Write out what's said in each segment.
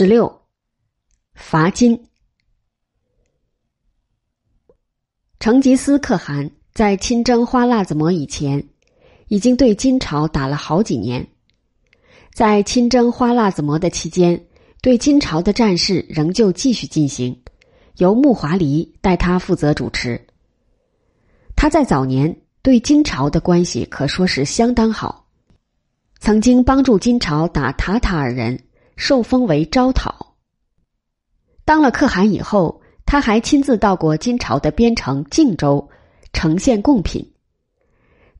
十六，罚金。成吉思可汗在亲征花剌子模以前，已经对金朝打了好几年。在亲征花剌子模的期间，对金朝的战事仍旧继续进行，由木华黎代他负责主持。他在早年对金朝的关系可说是相当好，曾经帮助金朝打塔塔尔人。受封为招讨。当了可汗以后，他还亲自到过金朝的边城靖州，呈现贡品。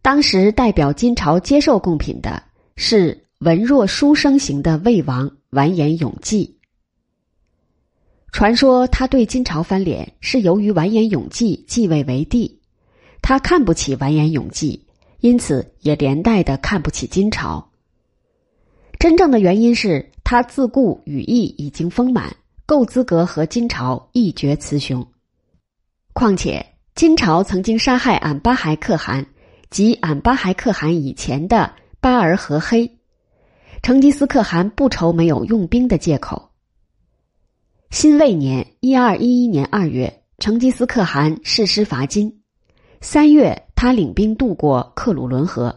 当时代表金朝接受贡品的是文弱书生型的魏王完颜永济。传说他对金朝翻脸，是由于完颜永济继位为帝，他看不起完颜永济，因此也连带的看不起金朝。真正的原因是。他自顾羽翼已经丰满，够资格和金朝一决雌雄。况且金朝曾经杀害俺巴孩可汗及俺巴孩可汗以前的巴尔和黑，成吉思可汗不愁没有用兵的借口。辛未年（一二一一年二月），成吉思可汗誓师伐金。三月，他领兵渡过克鲁伦河，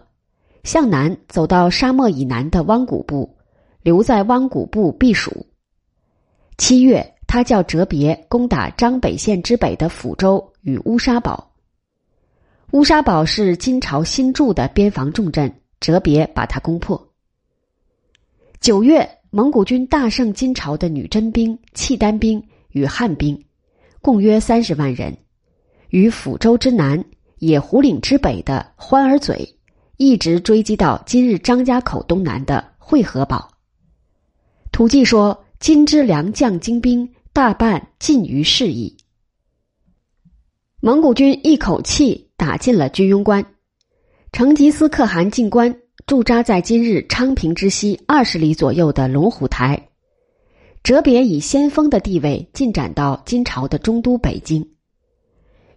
向南走到沙漠以南的汪古部。留在汪古部避暑。七月，他叫哲别攻打张北县之北的抚州与乌沙堡。乌沙堡是金朝新筑的边防重镇，哲别把它攻破。九月，蒙古军大胜金朝的女真兵、契丹兵与汉兵，共约三十万人，于抚州之南、野狐岭之北的欢儿嘴，一直追击到今日张家口东南的会合堡。土记说：“金之良将精兵大半尽于事矣。”蒙古军一口气打进了居庸关，成吉思可汗进关驻扎在今日昌平之西二十里左右的龙虎台，哲别以先锋的地位进展到金朝的中都北京。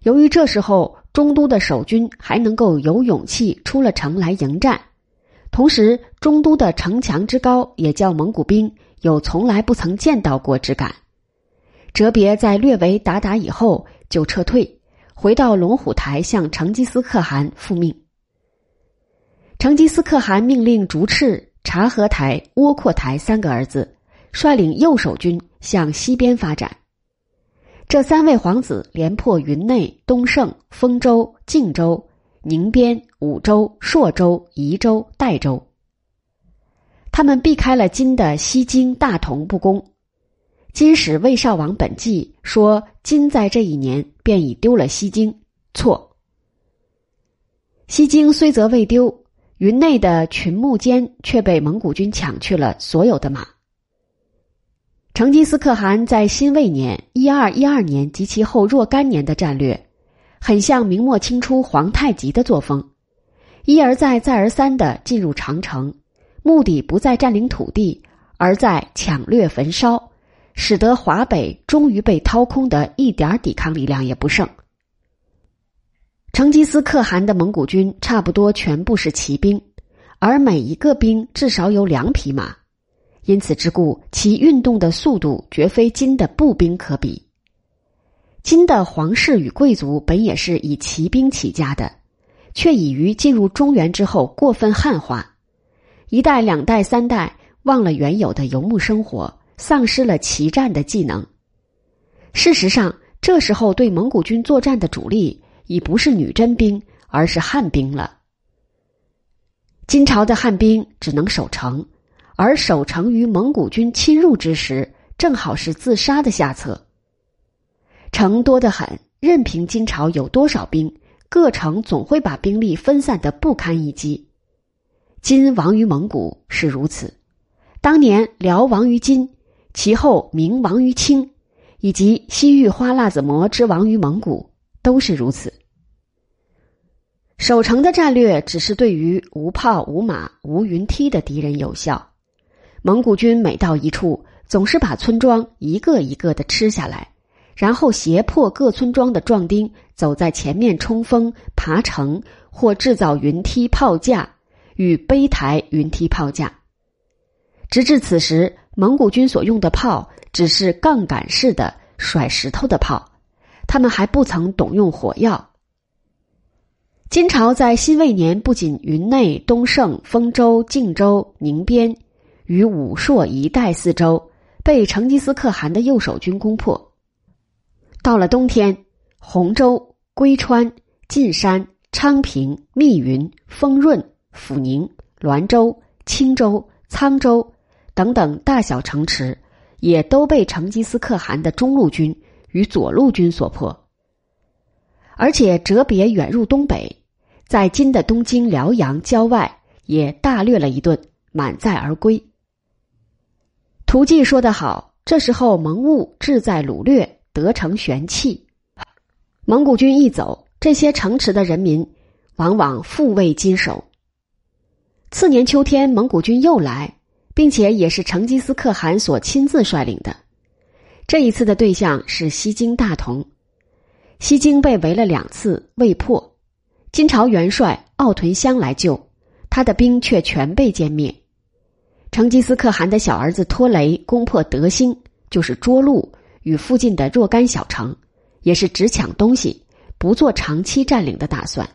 由于这时候中都的守军还能够有勇气出了城来迎战，同时中都的城墙之高也叫蒙古兵。有从来不曾见到过之感。哲别在略为打打以后就撤退，回到龙虎台向成吉思可汗复命。成吉思可汗命令竹赤、察合台、窝阔台三个儿子率领右手军向西边发展。这三位皇子连破云内、东胜、丰州、靖州、宁边、武州、朔州、宜州、代州。他们避开了金的西京、大同不攻。金使魏少王本纪说，金在这一年便已丢了西京，错。西京虽则未丢，云内的群牧间却被蒙古军抢去了所有的马。成吉思可汗在辛未年（一二一二年）及其后若干年的战略，很像明末清初皇太极的作风，一而再、再而三的进入长城。目的不在占领土地，而在抢掠焚烧，使得华北终于被掏空的一点抵抗力量也不剩。成吉思可汗的蒙古军差不多全部是骑兵，而每一个兵至少有两匹马，因此之故，其运动的速度绝非金的步兵可比。金的皇室与贵族本也是以骑兵起家的，却已于进入中原之后过分汉化。一代、两代、三代，忘了原有的游牧生活，丧失了骑战的技能。事实上，这时候对蒙古军作战的主力已不是女真兵，而是汉兵了。金朝的汉兵只能守城，而守城于蒙古军侵入之时，正好是自杀的下策。城多得很，任凭金朝有多少兵，各城总会把兵力分散的不堪一击。金亡于蒙古是如此，当年辽亡于金，其后明亡于清，以及西域花剌子模之亡于蒙古，都是如此。守城的战略只是对于无炮、无马、无云梯的敌人有效。蒙古军每到一处，总是把村庄一个一个的吃下来，然后胁迫各村庄的壮丁走在前面冲锋、爬城或制造云梯、炮架。与碑台云梯炮架，直至此时，蒙古军所用的炮只是杠杆式的甩石头的炮，他们还不曾懂用火药。金朝在辛未年不仅云内、东胜、丰州、靖州、宁边与武朔一带四州被成吉思可汗的右手军攻破，到了冬天，洪州、归川、晋山、昌平、密云、丰润、阜宁、滦州、青州、沧州等等大小城池，也都被成吉思可汗的中路军与左路军所破。而且哲别远入东北，在今的东京辽阳郊外也大略了一顿，满载而归。图记说得好，这时候蒙兀志在掳掠，得成玄气。蒙古军一走，这些城池的人民往往复为金守。次年秋天，蒙古军又来，并且也是成吉思可汗所亲自率领的。这一次的对象是西京大同。西京被围了两次未破，金朝元帅奥屯香来救，他的兵却全被歼灭。成吉思可汗的小儿子拖雷攻破德兴，就是涿鹿与附近的若干小城，也是只抢东西，不做长期占领的打算。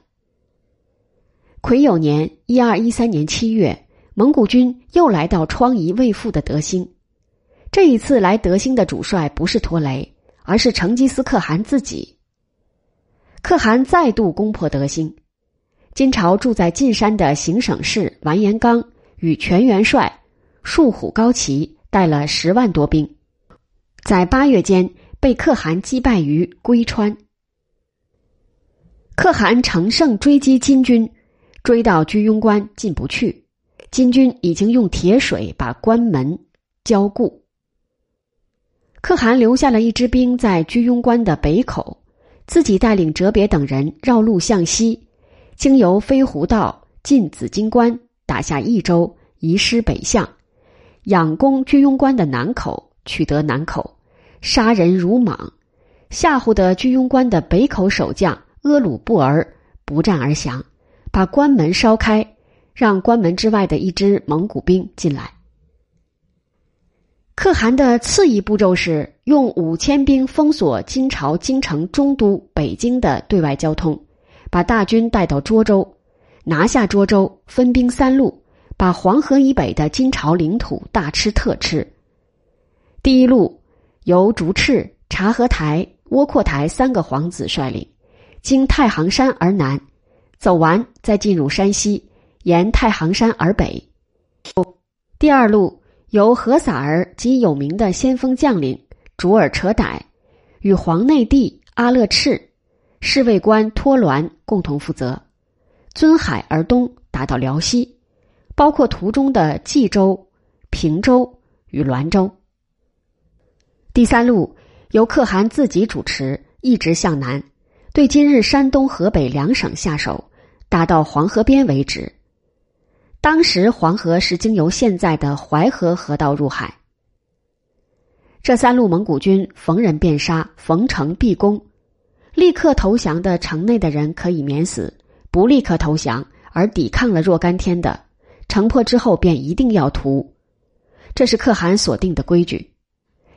癸酉年（一二一三年）七月，蒙古军又来到疮痍未复的德兴。这一次来德兴的主帅不是拖雷，而是成吉思可汗自己。可汗再度攻破德兴，金朝住在晋山的行省事完颜纲与全元帅束虎高齐带了十万多兵，在八月间被可汗击败于归川。可汗乘胜追击金军，追到居庸关进不去，金军已经用铁水把关门浇固。可汗留下了一支兵在居庸关的北口。自己带领哲别等人绕路向西，经由飞狐道进紫金关，打下益州，移师北向，仰攻居庸关的南口，取得南口，杀人如莽，吓唬的居庸关的北口守将阿鲁布儿不战而降，把关门烧开，让关门之外的一支蒙古兵进来。可汗的次一步骤是用五千兵封锁金朝京城中都北京的对外交通，把大军带到涿州，拿下涿州，分兵三路，把黄河以北的金朝领土大吃特吃。第一路由竹赤、察合台、窝阔台三个皇子率领，经太行山而南，走完再进入山西，沿太行山而北。第二路。由何萨儿及有名的先锋将领卓尔扯歹与皇内帝阿勒赤、侍卫官托鸾共同负责，尊海而东，达到辽西，包括途中的冀州、平州与滦州。第三路由可汗自己主持，一直向南，对今日山东、河北两省下手，打到黄河边为止。当时黄河是经由现在的淮河河道入海。这三路蒙古军逢人便杀，逢城必攻，立刻投降的城内的人可以免死，不立刻投降而抵抗了若干天的，城破之后便一定要屠。这是可汗所定的规矩。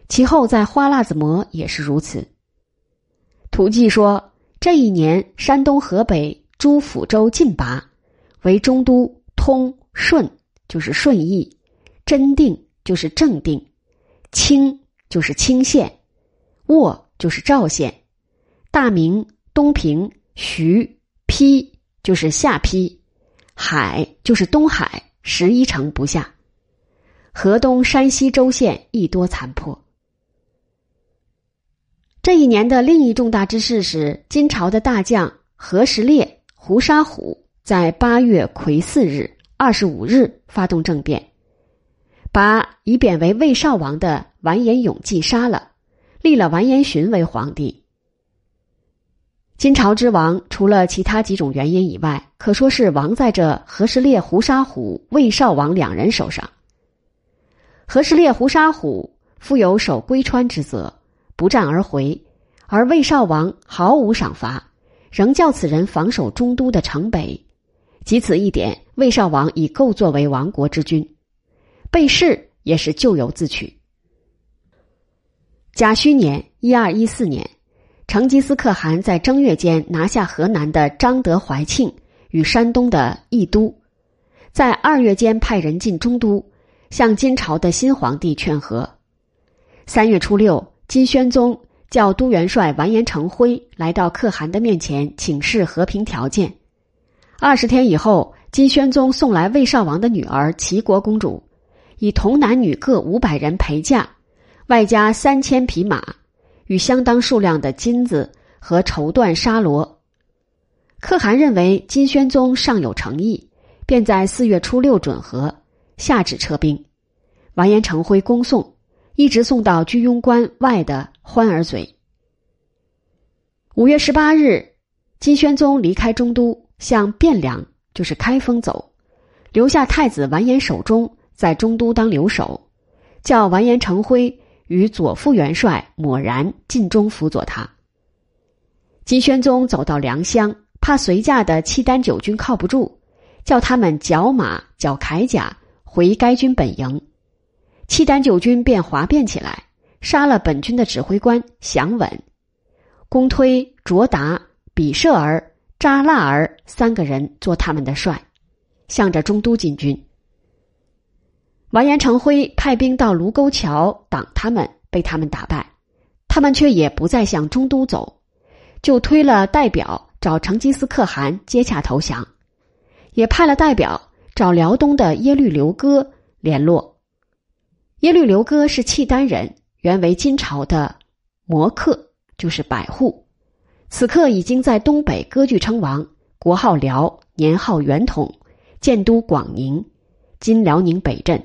其后在花剌子模也是如此。图记说，这一年山东、河北诸抚州尽拔，为中都。通顺就是顺义，真定就是正定，清就是清县，沃就是赵县，大名东平徐邳就是下邳，海就是东海，十一城不下。河东山西州县亦多残破。这一年的另一重大之事是，金朝的大将何时烈、胡沙虎。在八月癸巳日二十五日发动政变，把已贬为魏少王的完颜永济杀了，立了完颜询为皇帝。金朝之亡，除了其他几种原因以外，可说是亡在这何时烈、胡沙虎、魏少王两人手上。何时烈、胡沙虎负有守归川之责，不战而回，而魏少王毫无赏罚，仍叫此人防守中都的城北。即此一点，魏少王已够作为亡国之君，被弑也是咎由自取。甲戌年（一二一四年），成吉思可汗在正月间拿下河南的张德怀庆与山东的益都，在二月间派人进中都，向金朝的新皇帝劝和。三月初六，金宣宗叫都元帅完颜成辉来到可汗的面前请示和平条件。二十天以后，金宣宗送来魏少王的女儿齐国公主，以童男女各五百人陪嫁，外加三千匹马与相当数量的金子和绸缎纱罗。可汗认为金宣宗尚有诚意，便在四月初六准和，下旨撤兵。完颜成辉恭送。一直送到居庸关外的欢儿嘴。五月十八日，金宣宗离开中都，向汴梁（就是开封）走，留下太子完颜守忠在中都当留守，叫完颜成辉与左副元帅抹然尽忠辅佐他。金宣宗走到良乡，怕随驾的契丹九军靠不住，叫他们缴马、缴铠甲回该军本营。契丹九军便哗变起来，杀了本军的指挥官祥稳、公推、卓达、比舍儿、扎剌儿三个人做他们的帅，向着中都进军。完颜成辉派兵到卢沟桥挡他们，被他们打败，他们却也不再向中都走，就推了代表找成吉思可汗接洽投降，也派了代表找辽东的耶律刘哥联络。耶律刘哥是契丹人，原为金朝的摩客，就是百户。此刻已经在东北割据称王，国号辽，年号元统，建都广宁，今辽宁北镇。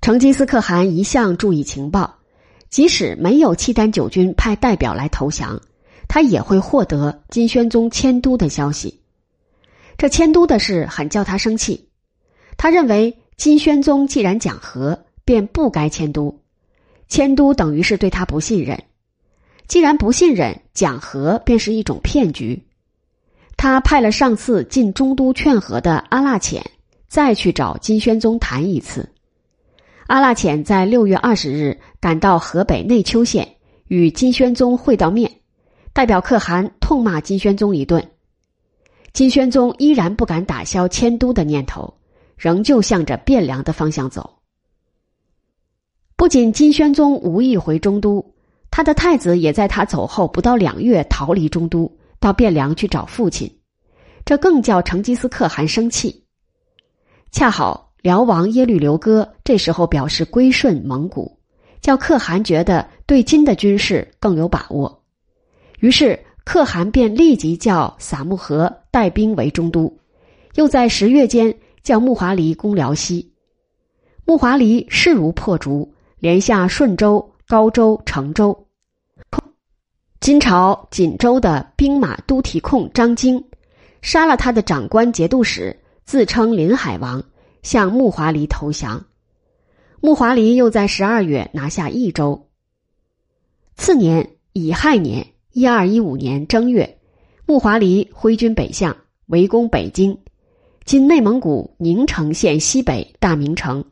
成吉思可汗一向注意情报，即使没有契丹九军派代表来投降，他也会获得金宣宗迁都的消息。这迁都的事很叫他生气，他认为。金宣宗既然讲和，便不该迁都，迁都等于是对他不信任。既然不信任，讲和便是一种骗局。他派了上次进中都劝和的阿剌浅，再去找金宣宗谈一次。阿剌浅在六月二十日赶到河北内丘县，与金宣宗会到面，代表可汗痛骂金宣宗一顿。金宣宗依然不敢打消迁都的念头。仍旧向着汴梁的方向走。不仅金宣宗无意回中都，他的太子也在他走后不到两月逃离中都，到汴梁去找父亲。这更叫成吉思可汗生气。恰好辽王耶律刘哥这时候表示归顺蒙古，叫可汗觉得对金的军事更有把握。于是可汗便立即叫撒木合带兵为中都，又在十月间。叫木华黎攻辽西，木华黎势如破竹，连下顺州、高州、成州。金朝锦州的兵马都提控张京，杀了他的长官节度使，自称临海王，向木华黎投降。木华黎又在十二月拿下益州。次年乙亥年（一二一五年）正月，木华黎挥军北向，围攻北京。今内蒙古宁城县西北大名城。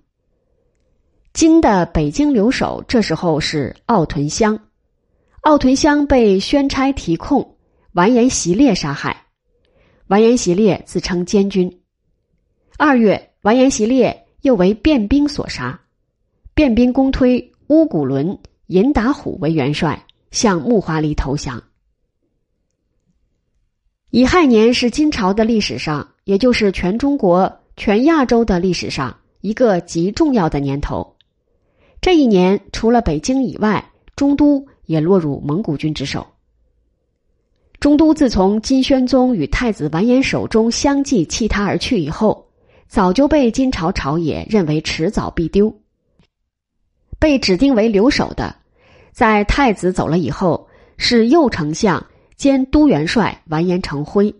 今的北京留守这时候是奥屯乡，奥屯乡被宣差提控完颜习烈杀害，完颜习烈自称监军。二月，完颜习烈又为变兵所杀，变兵公推乌古伦、尹达虎为元帅，向木华黎投降。乙亥年是金朝的历史上。也就是全中国、全亚洲的历史上一个极重要的年头。这一年，除了北京以外，中都也落入蒙古军之手。中都自从金宣宗与太子完颜守中相继弃他而去以后，早就被金朝朝野认为迟早必丢。被指定为留守的，在太子走了以后，是右丞相兼都元帅完颜成辉。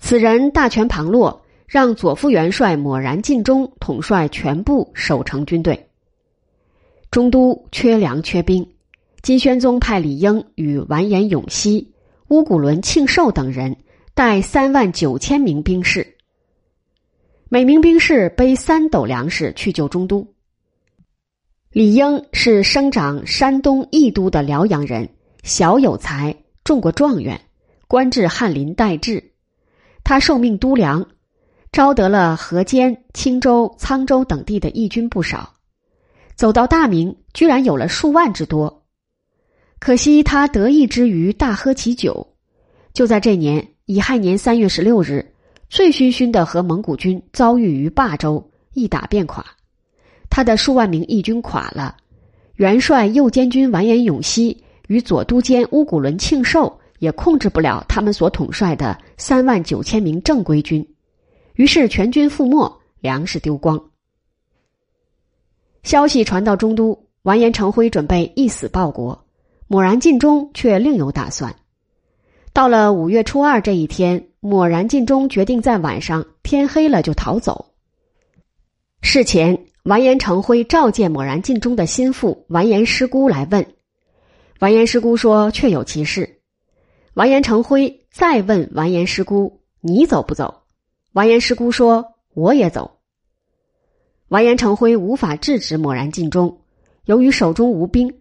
此人大权旁落，让左副元帅抹然尽忠统帅全部守城军队。中都缺粮缺兵，金宣宗派李英与完颜永熙、乌古伦庆寿等人带三万九千名兵士。每名兵士背三斗粮食去救中都。李英是生长山东益都的辽阳人，小有才，中过状元，官至翰林待制。他受命督粮，招得了河间、青州、沧州等地的义军不少。走到大明，居然有了数万之多。可惜他得意之余大喝其酒，就在这年乙亥年三月十六日，醉醺醺的和蒙古军遭遇于霸州，一打便垮。他的数万名义军垮了，元帅右监军完颜永熙与左都监乌古伦庆寿也控制不了他们所统帅的三万九千名正规军，于是全军覆没，粮食丢光。消息传到中都，完颜成辉准备一死报国，抹然尽忠却另有打算。到了五月初二这一天，抹然尽忠决定在晚上天黑了就逃走。事前。完颜成辉召见抹然尽忠的心腹完颜师姑来问，完颜师姑说确有其事。完颜成辉再问完颜师姑：“你走不走？”完颜师姑说：“我也走。”完颜成辉无法制止抹然晋中，由于手中无兵，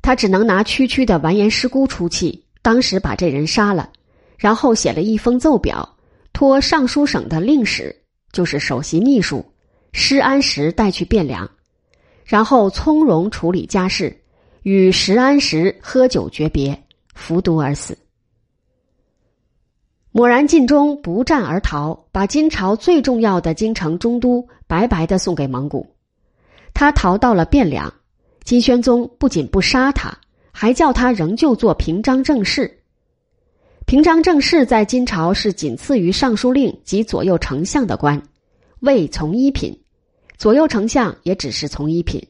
他只能拿区区的完颜师姑出气，当时把这人杀了，然后写了一封奏表，托尚书省的令史，就是首席秘书。施安石带去汴梁，然后从容处理家事，与石安石喝酒诀别，服毒而死。抹然晋中不战而逃，把金朝最重要的京城中都白白的送给蒙古。他逃到了汴梁，金宣宗不仅不杀他，还叫他仍旧做平章政事。平章政事在金朝是仅次于尚书令及左右丞相的官。位从一品，左右丞相也只是从一品。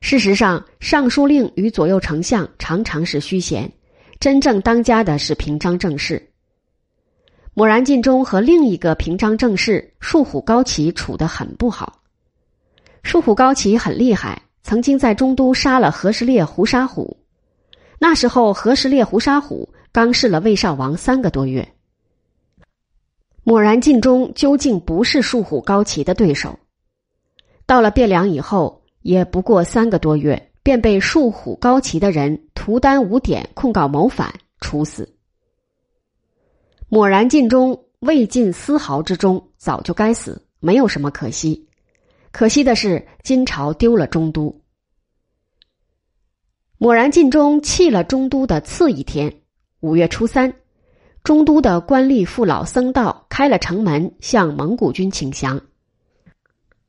事实上，尚书令与左右丞相常常是虚衔，真正当家的是平章政事。抹然晋中和另一个平章政事树虎高齐处得很不好。树虎高齐很厉害，曾经在中都杀了何时烈胡沙虎。那时候，何时烈胡沙虎刚侍了魏少王三个多月。抹然晋中究竟不是树虎高齐的对手，到了汴梁以后，也不过三个多月，便被树虎高齐的人屠丹五典控告谋反，处死。抹然晋中未尽丝毫之忠，早就该死，没有什么可惜。可惜的是，金朝丢了中都。抹然晋中弃了中都的次一天，五月初三。中都的官吏父老僧道开了城门，向蒙古军请降。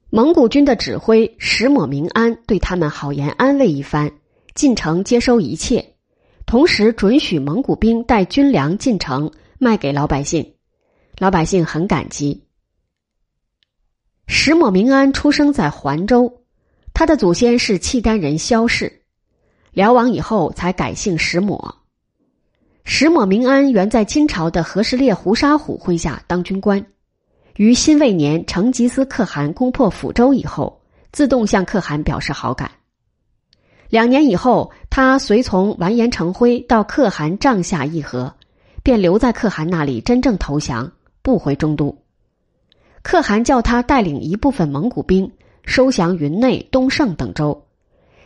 蒙古军的指挥石抹明安对他们好言安慰一番，进城接收一切，同时准许蒙古兵带军粮进城卖给老百姓，老百姓很感激。石抹明安出生在环州，他的祖先是契丹人萧氏，辽亡以后才改姓石抹。石抹明安原在金朝的和氏烈胡沙虎麾下当军官，于辛未年成吉思可汗攻破抚州以后，自动向可汗表示好感。两年以后，他随从完颜成辉到可汗帐下议和，便留在可汗那里真正投降，不回中都。可汗叫他带领一部分蒙古兵收降云内、东胜等州，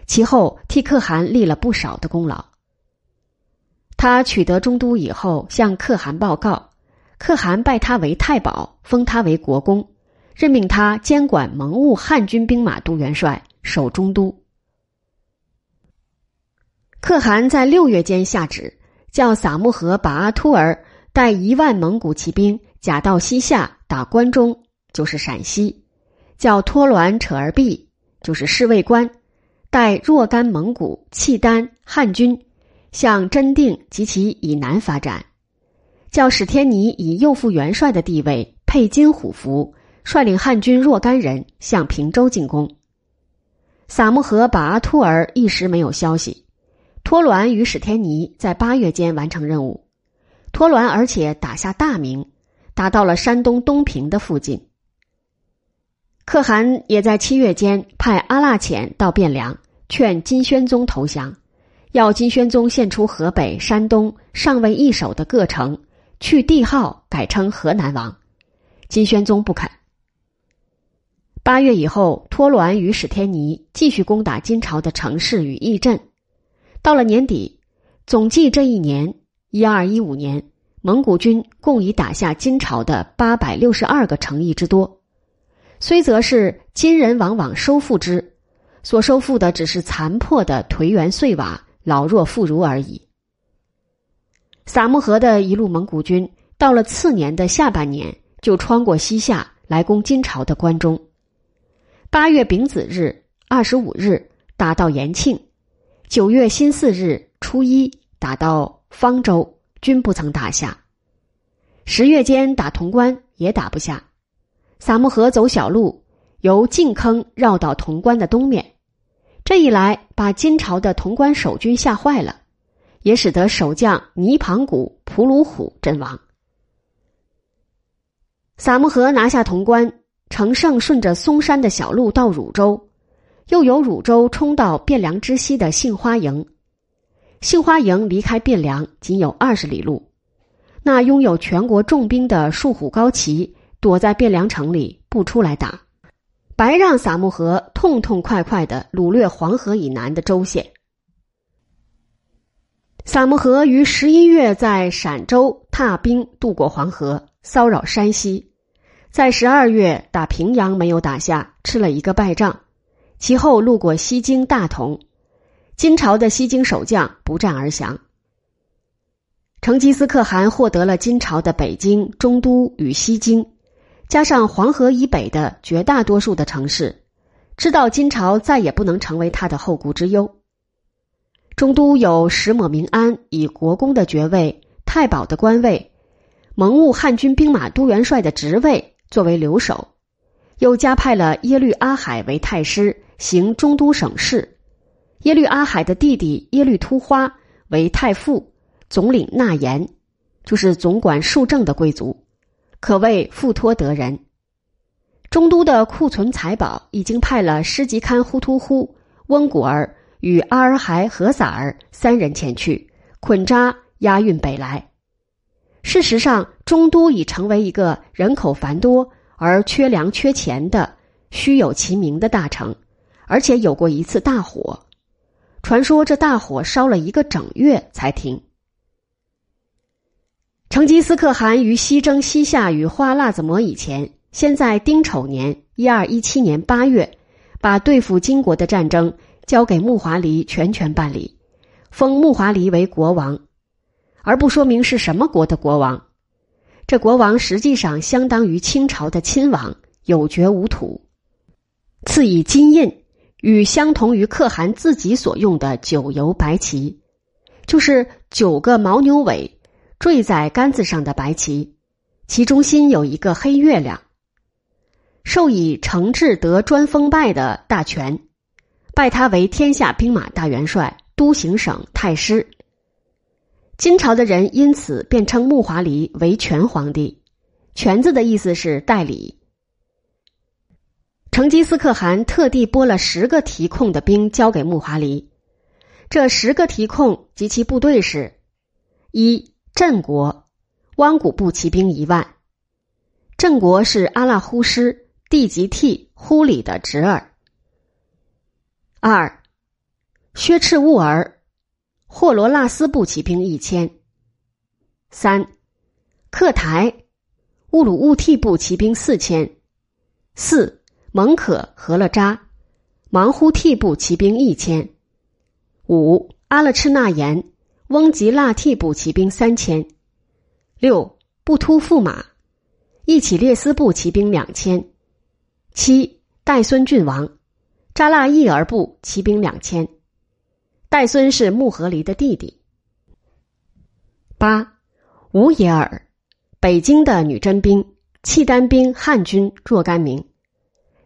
其后替可汗立了不少的功劳。他取得中都以后，向可汗报告，可汗拜他为太保，封他为国公，任命他监管蒙兀汉军兵马都元帅，守中都。可汗在六月间下旨，叫撒木合把阿突儿带一万蒙古骑兵，假到西夏打关中，就是陕西；叫托鸾扯儿毕，就是侍卫官，带若干蒙古、契丹、汉军。向真定及其以南发展，叫史天尼以右副元帅的地位配金虎符，率领汉军若干人向平州进攻。撒木合把阿突儿一时没有消息，托鸾与史天尼在八月间完成任务，托鸾而且打下大名，打到了山东东平的附近。可汗也在七月间派阿剌遣到汴梁，劝金宣宗投降。要金宣宗献出河北、山东尚未易手的各城，去帝号改称河南王。金宣宗不肯，八月以后，托鸾与史天尼继续攻打金朝的城市与驿镇。到了年底，总计这一年（一二一五年），蒙古军共已打下金朝的八百六十二个城邑之多。虽则是金人往往收复之，所收复的只是残破的颓垣碎瓦、老弱妇孺而已。撒木合的一路蒙古军到了次年的下半年，就穿过西夏来攻金朝的关中。八月丙子日二十五日打到延庆，九月辛巳日初一打到方州，均不曾打下。十月间打潼关也打不下。撒木合走小路，由进坑绕到潼关的东面，这一来把金朝的潼关守军吓坏了。也使得守将倪庞古普鲁虎阵亡。撒木合拿下潼关，乘胜顺着嵩山的小路到汝州，又由汝州冲到汴梁之西的杏花营。杏花营离开汴梁仅有二十里路，那拥有全国重兵的树虎高齐躲在汴梁城里不出来打，白让撒木合痛痛快快的掳掠黄河以南的州县。撒木合于十一月在陕州踏兵渡过黄河，骚扰山西，在十二月打平阳没有打下，吃了一个败仗。其后路过西京、大同，金朝的西京守将不战而降。成吉思可汗获得了金朝的北京、中都与西京，加上黄河以北的绝大多数的城市，知道金朝再也不能成为他的后顾之忧。中都有石抹明安以国公的爵位、太保的官位、蒙兀汉军兵马都元帅的职位作为留守，又加派了耶律阿海为太师，行中都省事；耶律阿海的弟弟耶律突花为太傅，总领纳言，就是总管庶政的贵族，可谓富托得人。中都的库存财宝已经派了师吉堪忽突忽、温古儿。与阿尔海和撒儿三人前去捆扎押运北来。事实上，中都已成为一个人口繁多而缺粮缺钱的虚有其名的大城，而且有过一次大火。传说这大火烧了一个整月才停。成吉思可汗于西征西夏与花剌子模以前，先在丁丑年（一二一七年八月）把对付金国的战争。交给木华黎全权办理，封木华黎为国王，而不说明是什么国的国王。这国王实际上相当于清朝的亲王，有爵无土，赐以金印，与相同于可汗自己所用的九游白旗，就是九个牦牛尾坠在杆子上的白旗，其中心有一个黑月亮。授以承制得专封拜的大权。拜他为天下兵马大元帅、都行省太师。金朝的人因此便称木华黎为全皇帝，“全”字的意思是代理。成吉思可汗特地拨了十个提控的兵交给木华黎，这十个提控及其部队是：一镇国，汪古部骑兵一万。镇国是阿拉忽师地吉替忽里的侄儿。二，薛赤兀儿，霍罗纳斯部骑兵一千。三，克台，乌鲁乌替部骑兵四千。四，蒙可和勒扎，忙忽替部骑兵一千。五，阿勒赤纳言，翁吉腊替部骑兵三千。六，布突驸马，一起列斯部骑兵两千。七，代孙郡王。扎剌伊儿部骑兵两千，戴孙是木合离的弟弟。八，吴耶尔，北京的女真兵，契丹兵汉军若干名。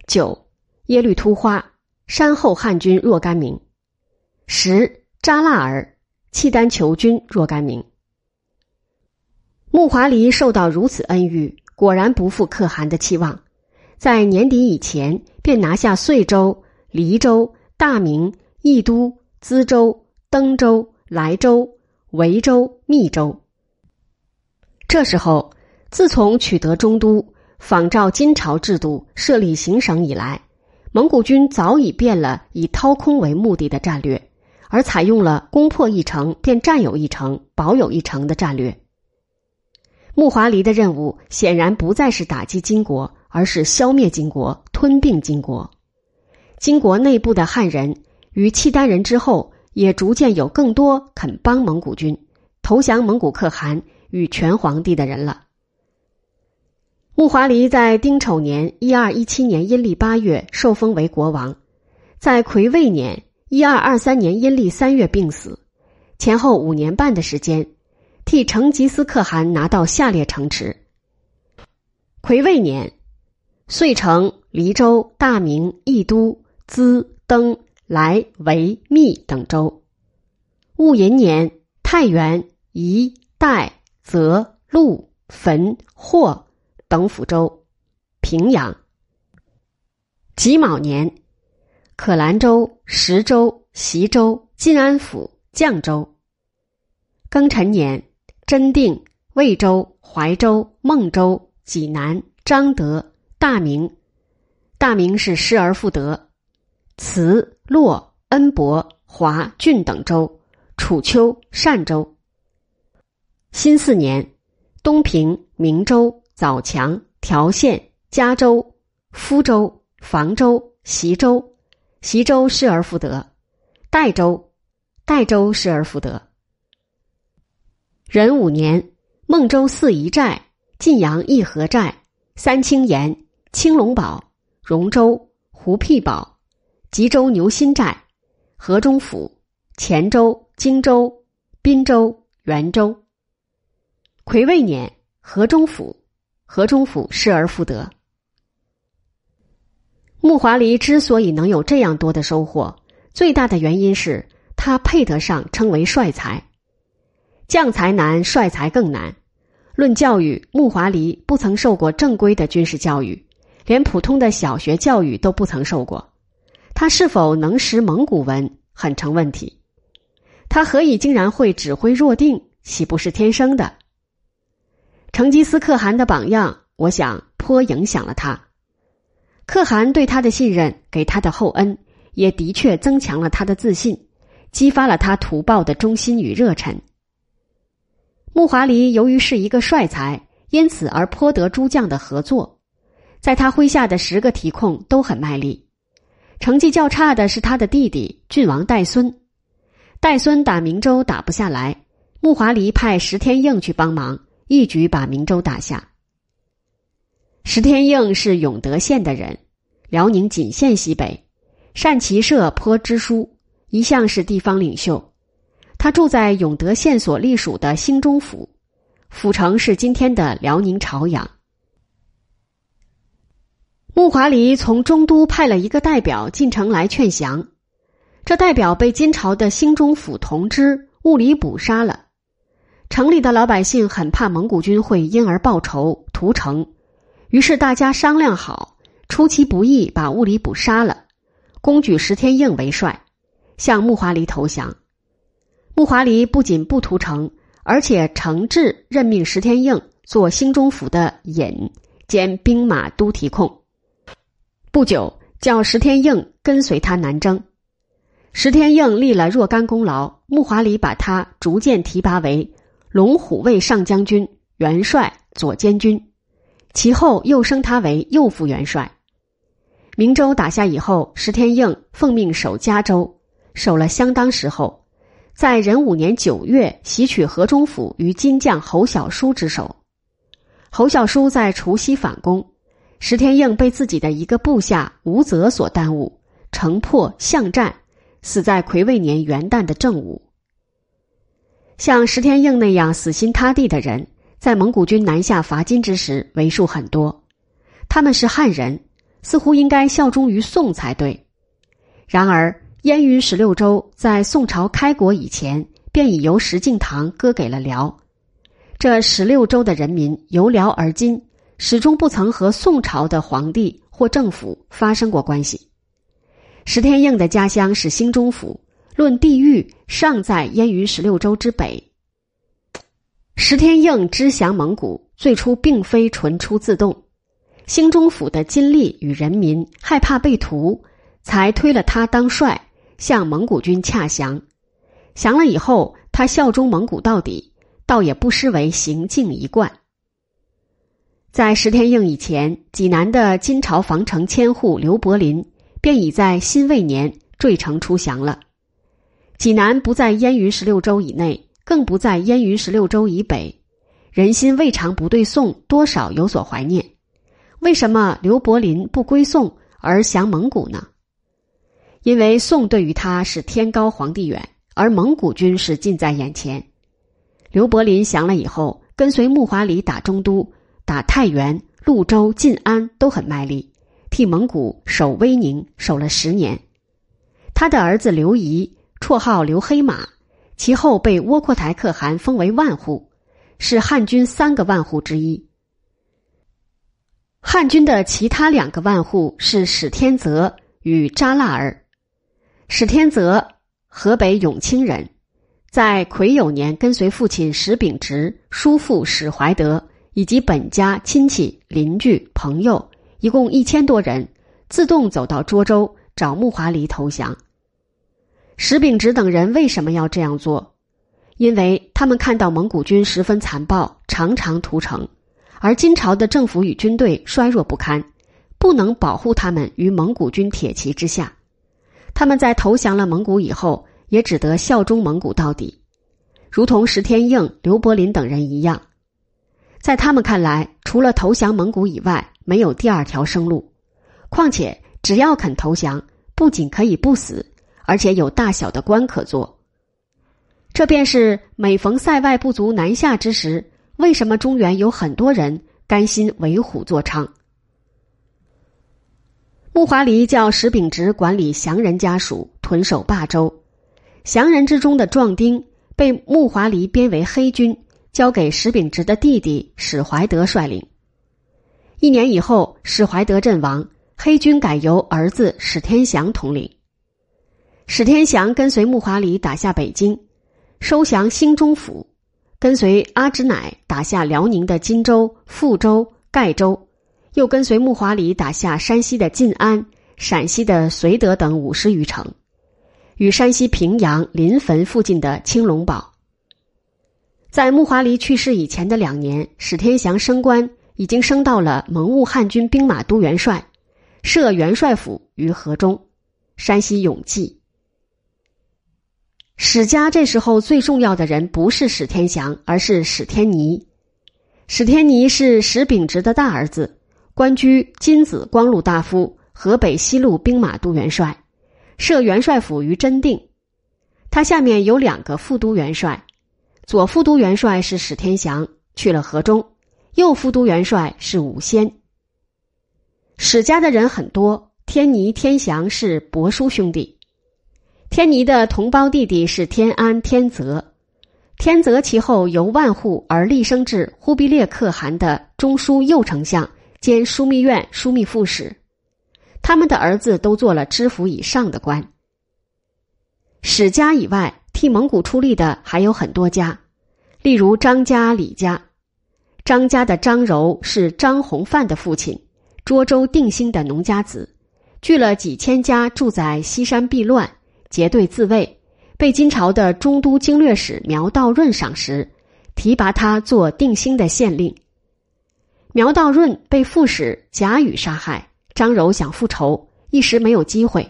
九，耶律突花，山后汉军若干名。十，扎剌儿，契丹酋军若干名。木华黎受到如此恩遇，果然不负可汗的期望，在年底以前便拿下遂州。黎州、大明、益都、淄州、登州、莱州、维州、密州。这时候，自从取得中都，仿照金朝制度设立行省以来，蒙古军早已变了以掏空为目的的战略，而采用了攻破一城便占有一城、保有一城的战略。木华黎的任务显然不再是打击金国，而是消灭金国、吞并金国。金国内部的汉人与契丹人之后，也逐渐有更多肯帮蒙古军、投降蒙古可汗与全皇帝的人了。木华黎在丁丑年（一二一七年）阴历八月受封为国王，在癸未年（一二二三年）阴历三月病死，前后五年半的时间，替成吉思可汗拿到下列城池：癸未年，遂城、黎州、大名、义都、资、登、来、维、密等州；戊寅年，太原、宜、代、泽、陆、汾、霍。等府州、平阳、己卯年，可兰州、石州、习州、晋安府、绛州；庚辰年，真定、魏州、怀州、孟州、济南、彰德、大明。大明是失而复得，慈、洛、恩伯、华、郡等州；楚丘、单州。新四年，东平、明州。枣强、条县、嘉州、福州、房州、习州，习州失而复得；代州，代州失而复得。壬午年，孟州四夷寨、晋阳义和寨、三清岩、青龙堡、荣州、胡辟堡、吉州牛心寨、河中府、黔州、荆州、滨州、元州。癸未年，河中府。河中府失而复得。木华黎之所以能有这样多的收获，最大的原因是他配得上称为帅才。将才难，帅才更难。论教育，木华黎不曾受过正规的军事教育，连普通的小学教育都不曾受过。他是否能识蒙古文，很成问题。他何以竟然会指挥若定？岂不是天生的？成吉思可汗的榜样，我想颇影响了他。可汗对他的信任，给他的厚恩，也的确增强了他的自信，激发了他图报的忠心与热忱。木华黎由于是一个帅才，因此而颇得诸将的合作，在他麾下的十个提控都很卖力。成绩较差的是他的弟弟郡王戴孙，戴孙打明州打不下来，木华黎派石天应去帮忙。一举把明州打下。石天应是永德县的人，辽宁锦县西北，善骑射，颇知书，一向是地方领袖。他住在永德县所隶属的兴中府，府城是今天的辽宁朝阳。木华黎从中都派了一个代表进城来劝降，这代表被金朝的兴中府同知兀里卜杀了。城里的老百姓很怕蒙古军会因而报仇屠城，于是大家商量好，出其不意把兀里卜杀了，公举石天应为帅，向木华黎投降。木华黎不仅不屠城，而且诚挚任命石天应做兴中府的尹兼兵马都提控。不久，叫石天应跟随他南征。石天应立了若干功劳，木华黎把他逐渐提拔为。龙虎卫上将军、元帅、左监军，其后又升他为右副元帅。明州打下以后，石天应奉命守嘉州，守了相当时候，在壬午年九月袭取河中府于金将侯小书之手。侯小书在除夕反攻，石天应被自己的一个部下吴泽所耽误，城破巷战，死在癸未年元旦的正午。像石天应那样死心塌地的人，在蒙古军南下伐金之时为数很多。他们是汉人，似乎应该效忠于宋才对。然而，燕云十六州在宋朝开国以前便已由石敬瑭割给了辽。这十六州的人民由辽而今，始终不曾和宋朝的皇帝或政府发生过关系。石天应的家乡是兴中府。论地域，尚在燕云十六州之北。石天应知降蒙古，最初并非纯出自动。兴中府的金吏与人民害怕被屠，才推了他当帅，向蒙古军洽降。降了以后，他效忠蒙古到底，倒也不失为行径一贯。在石天应以前，济南的金朝防城千户刘伯林便已在辛未年坠城出降了。济南不在燕云十六州以内，更不在燕云十六州以北，人心未尝不对宋多少有所怀念。为什么刘伯林不归宋而降蒙古呢？因为宋对于他是天高皇帝远，而蒙古军是近在眼前。刘伯林降了以后，跟随木华黎打中都。打太原、潞州、晋安都很卖力，替蒙古守威宁，守了十年。他的儿子刘仪，绰号刘黑马，其后被窝阔台可汗封为万户，是汉军三个万户之一。汉军的其他两个万户是史天泽与扎剌儿。史天泽，河北永清人，在癸酉年跟随父亲史秉直、叔父史怀德。以及本家亲戚、邻居、朋友，一共一千多人，自动走到涿州找木华黎投降。石秉直等人为什么要这样做？因为他们看到蒙古军十分残暴，常常屠城，而金朝的政府与军队衰弱不堪，不能保护他们于蒙古军铁骑之下。他们在投降了蒙古以后，也只得效忠蒙古到底，如同石天应、刘伯林等人一样。在他们看来，除了投降蒙古以外，没有第二条生路。况且，只要肯投降，不仅可以不死，而且有大小的官可做。这便是每逢塞外部族南下之时，为什么中原有很多人甘心为虎作伥。木华黎叫石秉直管理降人家属，屯守霸州。降人之中的壮丁被木华黎编为黑军。交给史秉直的弟弟史怀德率领。一年以后，史怀德阵亡，黑军改由儿子史天祥统领。史天祥跟随木华黎打下北京，收降兴中府，跟随阿之乃打下辽宁的荆州、富州、盖州，又跟随木华黎打下山西的晋安、陕西的绥德等五十余城，与山西平阳临汾附近的青龙堡。在穆华黎去世以前的两年，史天祥升官，已经升到了蒙兀汉军兵马都元帅，设元帅府于河中，山西永济。史家这时候最重要的人不是史天祥，而是史天尼。史天尼是史秉直的大儿子，官居金子光禄大夫、河北西路兵马都元帅，设元帅府于真定。他下面有两个副都元帅。左副都元帅是史天祥，去了河中；右副都元帅是武仙。史家的人很多，天尼、天祥是伯叔兄弟。天尼的同胞弟弟是天安、天泽，天泽其后由万户而立升至忽必烈可汗的中书右丞相兼枢密院枢密副使，他们的儿子都做了知府以上的官。史家以外。替蒙古出力的还有很多家，例如张家、李家。张家的张柔是张弘范的父亲，涿州定兴的农家子，聚了几千家，住在西山避乱，结队自卫，被金朝的中都经略使苗道润赏识，提拔他做定兴的县令。苗道润被副使贾宇杀害，张柔想复仇，一时没有机会，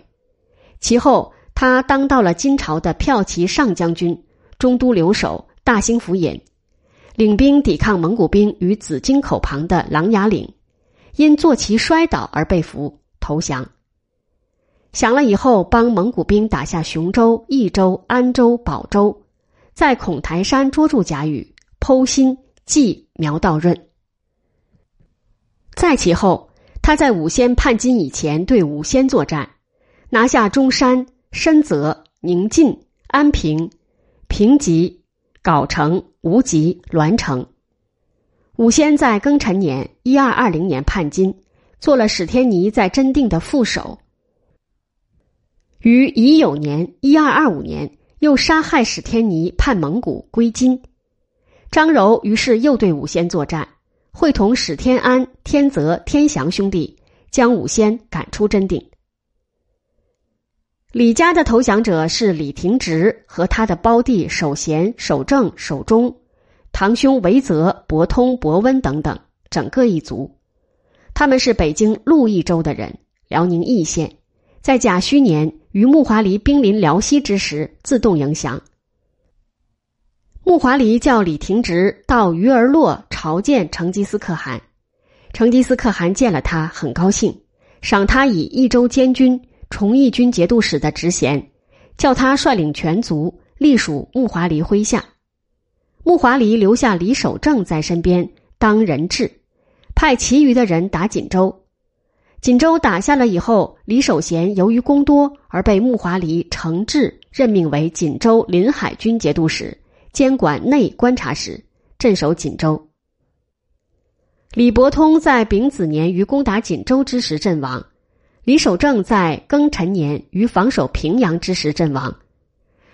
其后。他当到了金朝的骠骑上将军、中都留守、大兴府尹，领兵抵抗蒙古兵于紫荆口旁的琅琊岭，因坐骑摔倒而被俘投降。降了以后，帮蒙古兵打下雄州、益州、安州、保州，在孔台山捉住贾宇，剖心祭苗道润。在其后，他在武仙叛金以前对武仙作战，拿下中山。深泽、宁晋、安平、平吉、藁城、无极、栾城。武仙在庚辰年（一二二零年）叛金，做了史天尼在真定的副手。于乙酉年（一二二五年），又杀害史天尼，叛蒙古归金。张柔于是又对武仙作战，会同史天安、天泽、天祥兄弟将武仙赶出真定。李家的投降者是李廷直和他的胞弟守贤、守正、守忠，堂兄韦泽、伯通、伯温等等，整个一族。他们是北京鹿邑州的人，辽宁义县，在甲戌年于木华黎兵临辽西之时自动迎降。木华黎叫李廷直到鱼儿洛朝见成吉思可汗，成吉思可汗见了他很高兴，赏他以益州监军、崇义军节度使的职衔，叫他率领全族隶属穆华黎麾下。穆华黎留下李守正在身边当人质，派其余的人打锦州。锦州打下了以后，李守贤由于功多而被穆华黎承制任命为锦州临海军节度使。监管内观察使，镇守锦州。李伯通在丙子年于攻打锦州之时阵亡，李守正在庚辰年于防守平阳之时阵亡，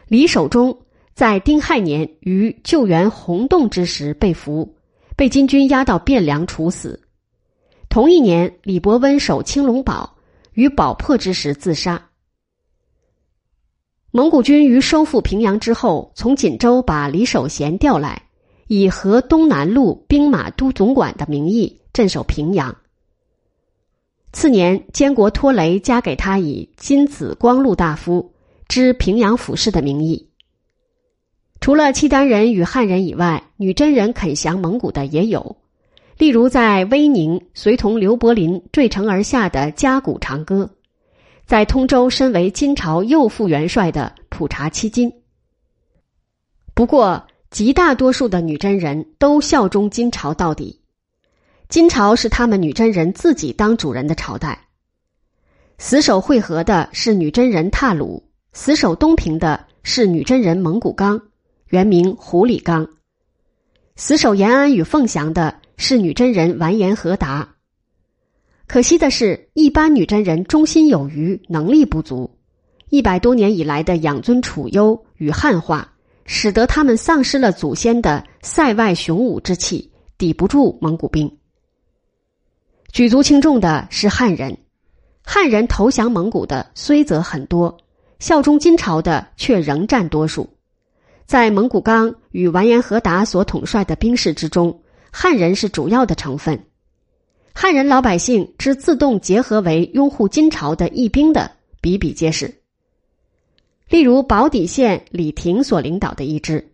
李守忠在丁亥年于救援洪洞之时被俘，被金军押到汴梁处死。同一年，李伯温守青龙堡，于堡破之时自杀。蒙古军于收复平阳之后，从锦州把李守贤调来，以河东南路兵马都总管的名义镇守平阳。次年，监国托雷加给他以金子光禄大夫，知平阳府事的名义。除了契丹人与汉人以外，女真人肯降蒙古的也有，例如在威宁随同刘伯林坠城而下的加古长歌。在通州，身为金朝右副元帅的普察七金。不过，极大多数的女真人都效忠金朝到底。金朝是他们女真人自己当主人的朝代。死守会合的是女真人踏鲁，死守东平的是女真人蒙古刚，原名胡里刚；死守延安与凤翔的是女真人完颜和达。可惜的是，一般女真人忠心有余，能力不足。一百多年以来的养尊处优与汉化，使得他们丧失了祖先的塞外雄武之气，抵不住蒙古兵。举足轻重的是汉人，汉人投降蒙古的虽则很多，效忠金朝的却仍占多数。在蒙古刚与完颜和达所统帅的兵士之中，汉人是主要的成分。汉人老百姓之自动结合为拥护金朝的义兵的比比皆是。例如保底县李廷所领导的一支，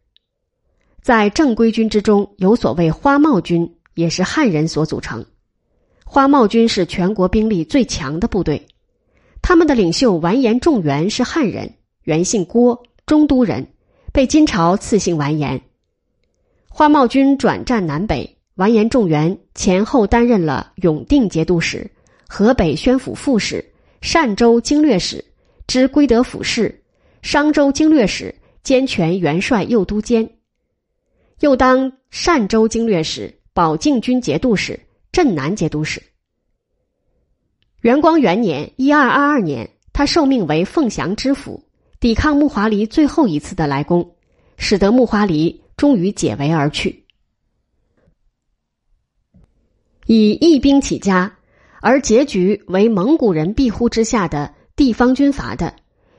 在正规军之中有所谓花帽军，也是汉人所组成。花茂军是全国兵力最强的部队，他们的领袖完颜仲元是汉人，原姓郭，中都人，被金朝赐姓完颜。花茂军转战南北。完颜仲元前后担任了永定节度使、河北宣抚副使、单州经略使、知归德府事、商州经略使兼权元帅右都监，又当单州经略使、保靖军节度使、镇南节度使。元光元年（一二二二年），他受命为凤翔知府，抵抗木华黎最后一次的来攻，使得木华黎终于解围而去。以义兵起家，而结局为蒙古人庇护之下的地方军阀的，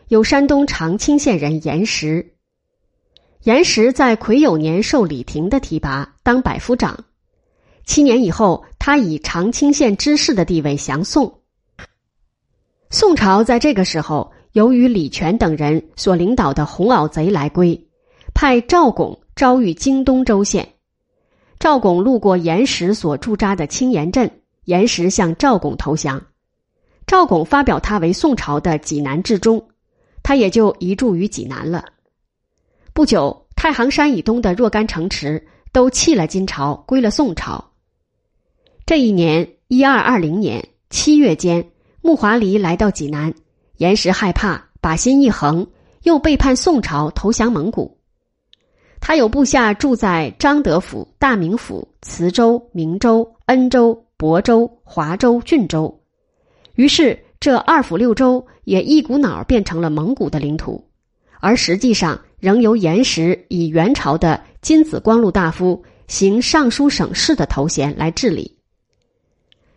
有山东长清县人严实。严实在癸酉年受李廷的提拔当百夫长，七年以后，他以长清县知事的地位降宋。宋朝在这个时候，由于李全等人所领导的红袄贼来归，派赵拱招谕京东州县。赵拱路过严石所驻扎的青岩镇，严石向赵拱投降。赵拱发表他为宋朝的济南至忠，他也就移驻于济南了。不久，太行山以东的若干城池都弃了金朝，归了宋朝。这一年一二二零年七月间，木华黎来到济南，严石害怕，把心一横，又背叛宋朝，投降蒙古。他有部下住在张德府、大名府、磁州、明州、恩州、亳州、华州、郡州，于是这二府六州也一股脑变成了蒙古的领土，而实际上仍由严实以元朝的金子光禄大夫行尚书省事的头衔来治理。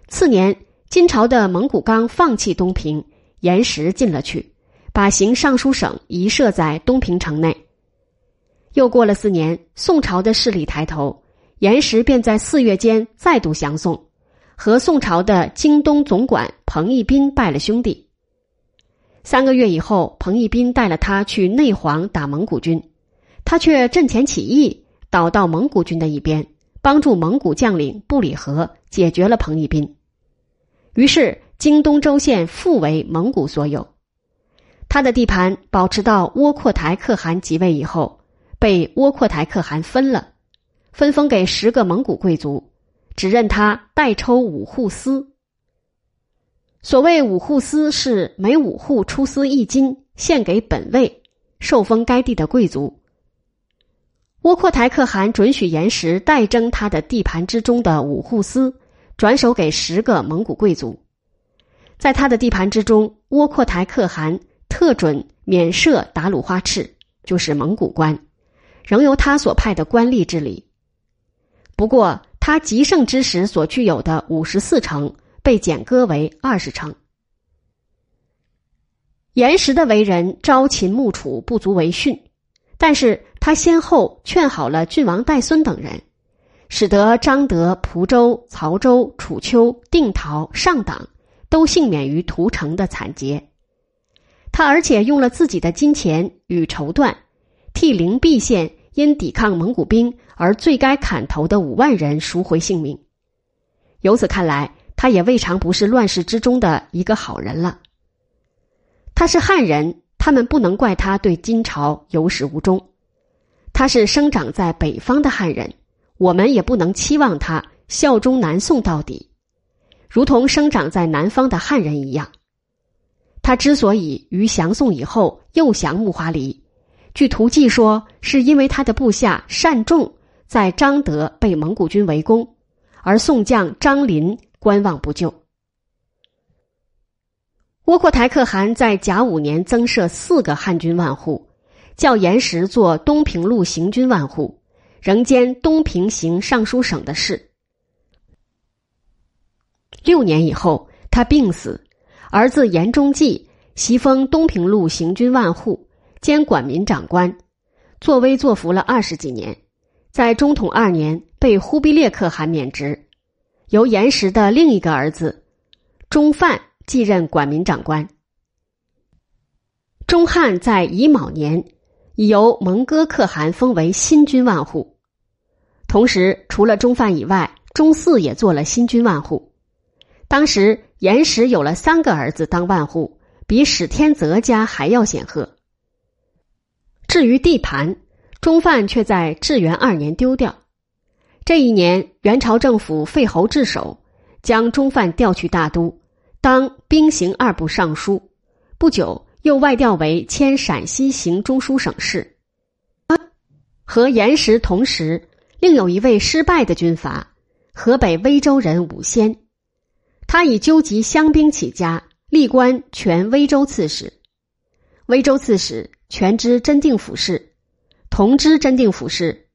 次年，金朝的蒙古刚放弃东平，严实进了去，把行尚书省移设在东平城内。又过了四年，宋朝的势力抬头，严实便在四月间再度降宋，和宋朝的京东总管彭义斌拜了兄弟。三个月以后，彭义斌带了他去内黄打蒙古军，他却阵前起义，倒到蒙古军的一边，帮助蒙古将领布里和解决了彭义斌。于是，京东州县复为蒙古所有。他的地盘保持到窝阔台可汗即位以后，被窝阔台可汗分了，分封给十个蒙古贵族，只任他代抽五户司。所谓五户司，是每五户出司一金，献给本位，受封该地的贵族。窝阔台可汗准许严实代征他的地盘之中的五户司。转手给十个蒙古贵族，在他的地盘之中，窝阔台可汗特准免设达鲁花赤，就是蒙古官，仍由他所派的官吏治理。不过，他极盛之时所具有的五十四城被减割为二十城。严实的为人朝秦暮楚，不足为训，但是他先后劝好了郡王戴孙等人。使得张德、蒲州、曹州、楚丘、定陶、上党都幸免于屠城的惨劫。他而且用了自己的金钱与绸缎，替灵璧县因抵抗蒙古兵而罪该砍头的五万人赎回性命。由此看来，他也未尝不是乱世之中的一个好人了。他是汉人，他们不能怪他对金朝有始无终。他是生长在北方的汉人。我们也不能期望他效忠南宋到底，如同生长在南方的汉人一样。他之所以于降宋以后又降木华黎，据图记说，是因为他的部下单仲在张德被蒙古军围攻，而宋将张林观望不救。窝阔台可汗在甲午年增设四个汉军万户，叫严实做东平路行军万户。仍兼东平行尚书省的事。六年以后，他病死，儿子严中济袭封东平路行军万户，兼管民长官，作威作福了二十几年。在中统二年，被忽必烈可汗免职，由严实的另一个儿子钟范继任管民长官。钟汉在乙卯年。已由蒙哥可汗封为新君万户，同时除了中范以外，中嗣也做了新君万户。当时严实有了三个儿子当万户，比史天泽家还要显赫。至于地盘，中范却在至元二年丢掉。这一年，元朝政府废侯治守，将中范调去大都，当兵刑二部尚书。不久。又外调为迁陕西行中书省事。和严实同时，另有一位失败的军阀，河北威州人武先，他以纠集乡兵起家，历官全威州刺史。威州刺史全知真定府事，同知真定府事，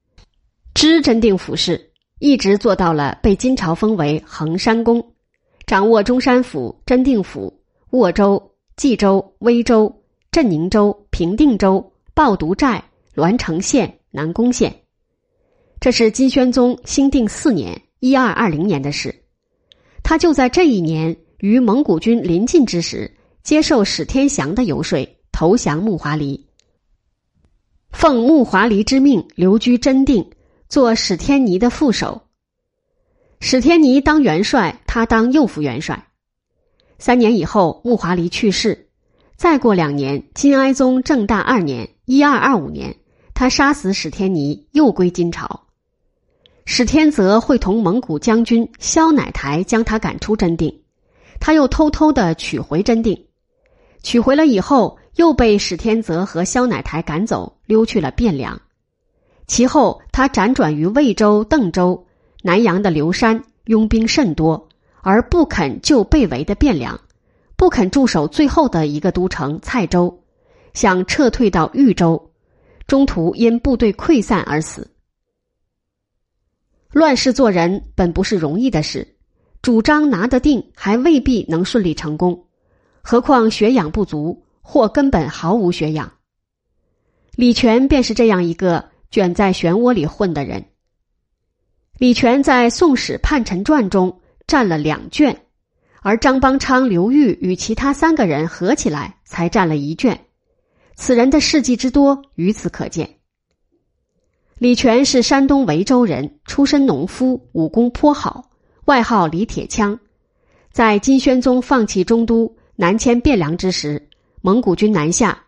知真定府事，一直做到了被金朝封为衡山公，掌握中山府、真定府、沃州。冀州、威州、镇宁州、平定州、抱犊寨、栾城县、南宫县，这是金宣宗兴定四年（一二二零年）的事。他就在这一年，于蒙古军临近之时，接受史天祥的游说，投降木华黎，奉木华黎之命留居真定，做史天尼的副手。史天尼当元帅，他当右副元帅。三年以后，穆华黎去世。再过两年，金哀宗正大二年（一二二五年），他杀死史天尼，又归金朝。史天泽会同蒙古将军萧乃台将他赶出真定，他又偷偷的取回真定。取回了以后，又被史天泽和萧乃台赶走，溜去了汴梁。其后，他辗转于魏州、邓州、南阳的刘山，拥兵甚多。而不肯救被围的汴梁，不肯驻守最后的一个都城蔡州，想撤退到豫州，中途因部队溃散而死。乱世做人本不是容易的事，主张拿得定还未必能顺利成功，何况学养不足或根本毫无学养。李全便是这样一个卷在漩涡里混的人。李全在《宋史叛臣传》中占了两卷，而张邦昌、刘裕与其他三个人合起来才占了一卷。此人的事迹之多，于此可见。李全是山东潍州人，出身农夫，武功颇好，外号李铁枪。在金宣宗放弃中都南迁汴梁之时，蒙古军南下。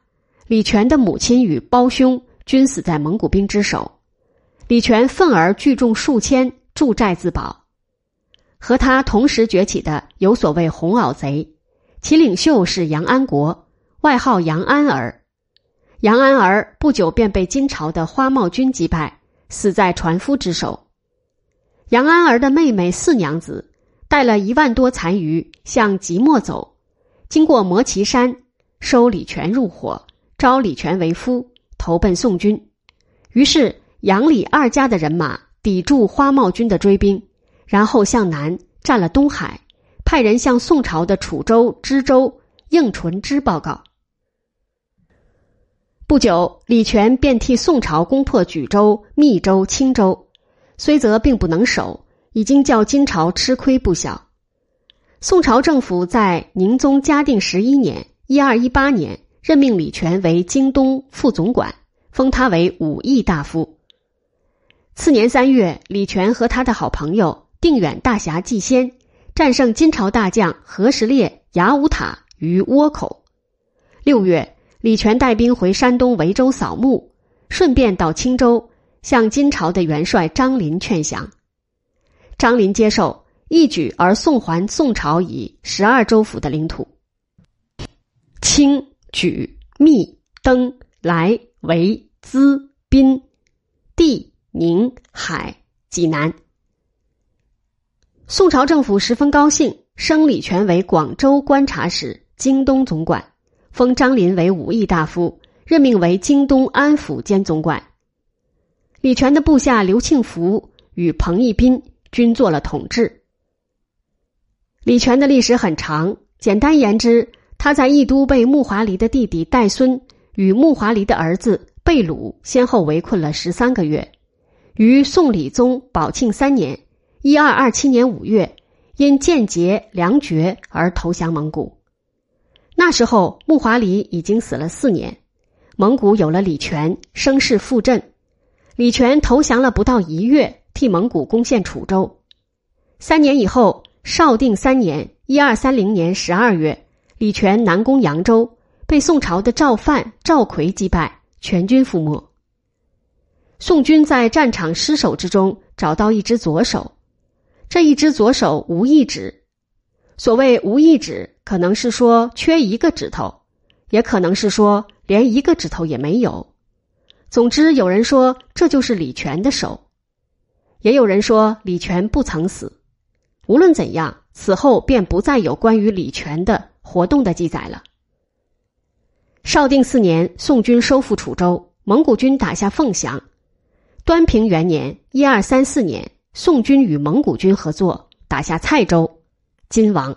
李全的母亲与胞兄均死在蒙古兵之手，李全愤而聚众数千，筑寨自保。和他同时崛起的有所谓红袄贼，其领袖是杨安国，外号杨安儿。杨安儿不久便被金朝的花茂军击败，死在船夫之手。杨安儿的妹妹四娘子带了一万多残余向即墨走，经过摩旗山，收李全入伙。招李全为夫，投奔宋军。于是杨李二家的人马抵住花茂军的追兵，然后向南占了东海，派人向宋朝的楚州、知州应纯之报告。不久，李全便替宋朝攻破举州、密州、青州，虽则并不能守，已经叫金朝吃亏不小。宋朝政府在宁宗嘉定十一年（一二一八年）。任命李全为京东副总管，封他为武义大夫。次年三月，李全和他的好朋友定远大侠季仙战胜金朝大将何时烈、雅武塔于倭口。六月，李全带兵回山东维州扫墓，顺便到青州向金朝的元帅张林劝降。张林接受，一举而送还宋朝以十二州府的领土。清。举、密、登、来、维、资、宾、地、宁、海、济南。宋朝政府十分高兴，升李全为广州观察使、京东总管，封张林为武义大夫，任命为京东安抚兼总管。李全的部下刘庆福与彭义斌均做了统治。李全的历史很长，简单言之。他在义都被穆华黎的弟弟戴孙与穆华黎的儿子贝鲁先后围困了十三个月，于宋理宗宝庆三年（一二二七年）五月，因间劫粮绝而投降蒙古。那时候木华黎已经死了四年，蒙古有了李全，声势复振。李全投降了不到一月，替蒙古攻陷楚州。三年以后，绍定三年（一二三零年）十二月。李全南攻扬州，被宋朝的赵范、赵奎击败，全军覆没。宋军在战场失守之中找到一只左手，这一只左手无一指。所谓无一指，可能是说缺一个指头，也可能是说连一个指头也没有。总之，有人说这就是李全的手，也有人说李全不曾死。无论怎样，此后便不再有关于李全的。活动的记载了。绍定四年，宋军收复楚州，蒙古军打下凤翔。端平元年（一二三四年），宋军与蒙古军合作，打下蔡州，金王。